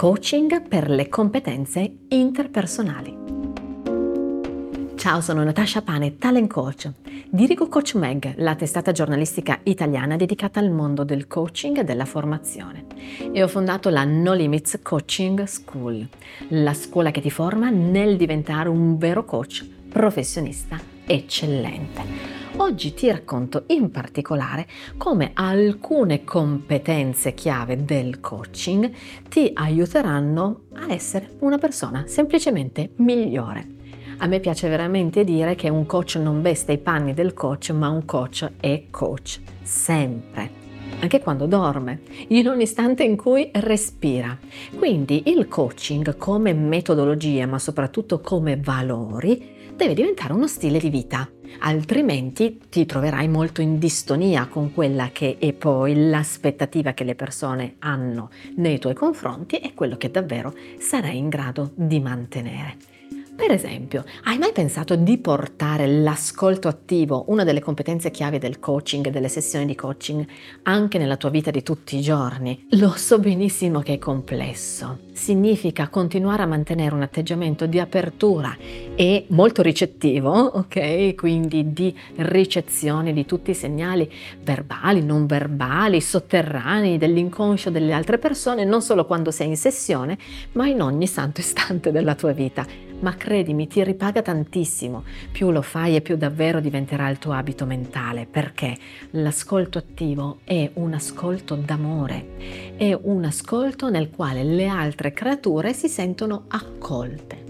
Coaching per le competenze interpersonali. Ciao, sono Natasha Pane, talent coach. Dirigo Coach Mag, la testata giornalistica italiana dedicata al mondo del coaching e della formazione. E ho fondato la No Limits Coaching School, la scuola che ti forma nel diventare un vero coach professionista eccellente. Oggi ti racconto in particolare come alcune competenze chiave del coaching ti aiuteranno a essere una persona semplicemente migliore. A me piace veramente dire che un coach non veste i panni del coach, ma un coach è coach sempre anche quando dorme, in ogni istante in cui respira. Quindi il coaching come metodologia, ma soprattutto come valori, deve diventare uno stile di vita, altrimenti ti troverai molto in distonia con quella che è poi l'aspettativa che le persone hanno nei tuoi confronti e quello che davvero sarai in grado di mantenere. Per esempio, hai mai pensato di portare l'ascolto attivo, una delle competenze chiave del coaching e delle sessioni di coaching, anche nella tua vita di tutti i giorni? Lo so benissimo che è complesso. Significa continuare a mantenere un atteggiamento di apertura e molto ricettivo, ok? Quindi di ricezione di tutti i segnali verbali, non verbali, sotterranei dell'inconscio delle altre persone, non solo quando sei in sessione, ma in ogni santo istante della tua vita ma credimi, ti ripaga tantissimo. Più lo fai e più davvero diventerà il tuo abito mentale, perché l'ascolto attivo è un ascolto d'amore, è un ascolto nel quale le altre creature si sentono accolte.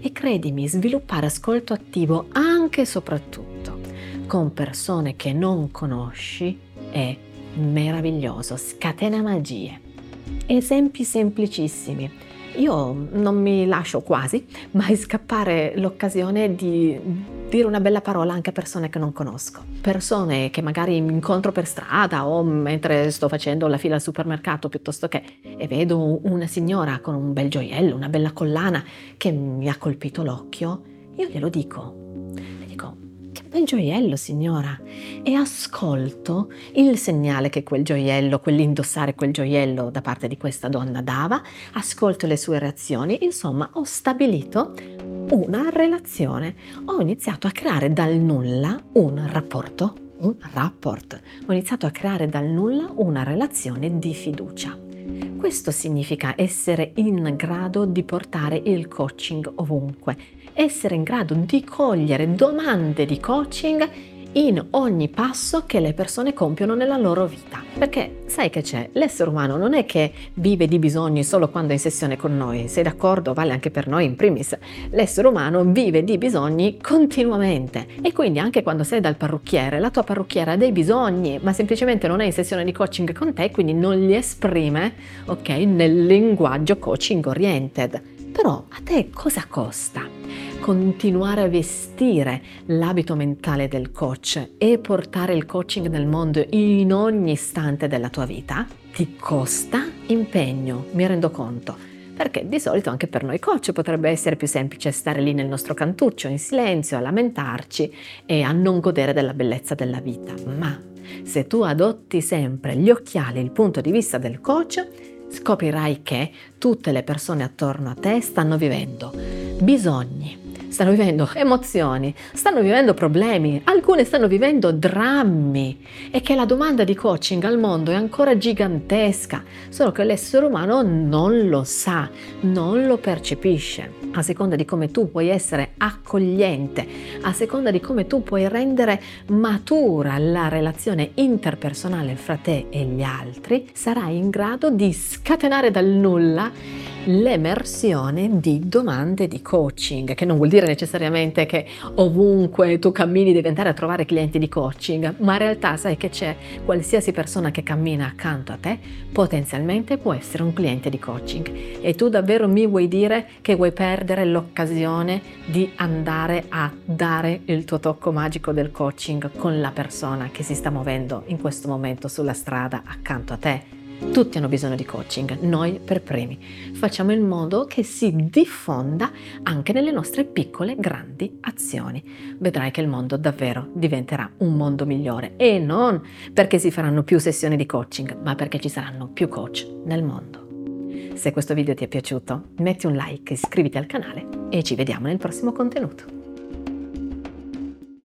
E credimi, sviluppare ascolto attivo anche e soprattutto con persone che non conosci è meraviglioso, scatena magie. Esempi semplicissimi io non mi lascio quasi mai scappare l'occasione di dire una bella parola anche a persone che non conosco, persone che magari incontro per strada o mentre sto facendo la fila al supermercato piuttosto che e vedo una signora con un bel gioiello, una bella collana che mi ha colpito l'occhio, io glielo dico bel gioiello, signora, e ascolto il segnale che quel gioiello, quell'indossare quel gioiello da parte di questa donna dava, ascolto le sue reazioni, insomma ho stabilito una relazione, ho iniziato a creare dal nulla un rapporto, un rapport, ho iniziato a creare dal nulla una relazione di fiducia. Questo significa essere in grado di portare il coaching ovunque, essere in grado di cogliere domande di coaching in ogni passo che le persone compiono nella loro vita. Perché sai che c'è? L'essere umano non è che vive di bisogni solo quando è in sessione con noi, sei d'accordo? Vale anche per noi in primis. L'essere umano vive di bisogni continuamente e quindi anche quando sei dal parrucchiere, la tua parrucchiera ha dei bisogni, ma semplicemente non è in sessione di coaching con te, quindi non li esprime, ok, nel linguaggio coaching oriented. Però a te cosa costa? Continuare a vestire l'abito mentale del coach e portare il coaching nel mondo in ogni istante della tua vita ti costa impegno, mi rendo conto. Perché di solito anche per noi coach potrebbe essere più semplice stare lì nel nostro cantuccio in silenzio, a lamentarci e a non godere della bellezza della vita. Ma se tu adotti sempre gli occhiali, il punto di vista del coach, scoprirai che tutte le persone attorno a te stanno vivendo bisogni, stanno vivendo emozioni, stanno vivendo problemi, alcune stanno vivendo drammi e che la domanda di coaching al mondo è ancora gigantesca, solo che l'essere umano non lo sa, non lo percepisce. A seconda di come tu puoi essere accogliente, a seconda di come tu puoi rendere matura la relazione interpersonale fra te e gli altri, sarai in grado di scatenare dal nulla l'emersione di domande di coaching, che non vuol dire necessariamente che ovunque tu cammini devi andare a trovare clienti di coaching, ma in realtà sai che c'è qualsiasi persona che cammina accanto a te potenzialmente può essere un cliente di coaching e tu davvero mi vuoi dire che vuoi perdere l'occasione di andare a dare il tuo tocco magico del coaching con la persona che si sta muovendo in questo momento sulla strada accanto a te? Tutti hanno bisogno di coaching, noi per primi. Facciamo in modo che si diffonda anche nelle nostre piccole, grandi azioni. Vedrai che il mondo davvero diventerà un mondo migliore e non perché si faranno più sessioni di coaching, ma perché ci saranno più coach nel mondo. Se questo video ti è piaciuto, metti un like, iscriviti al canale e ci vediamo nel prossimo contenuto.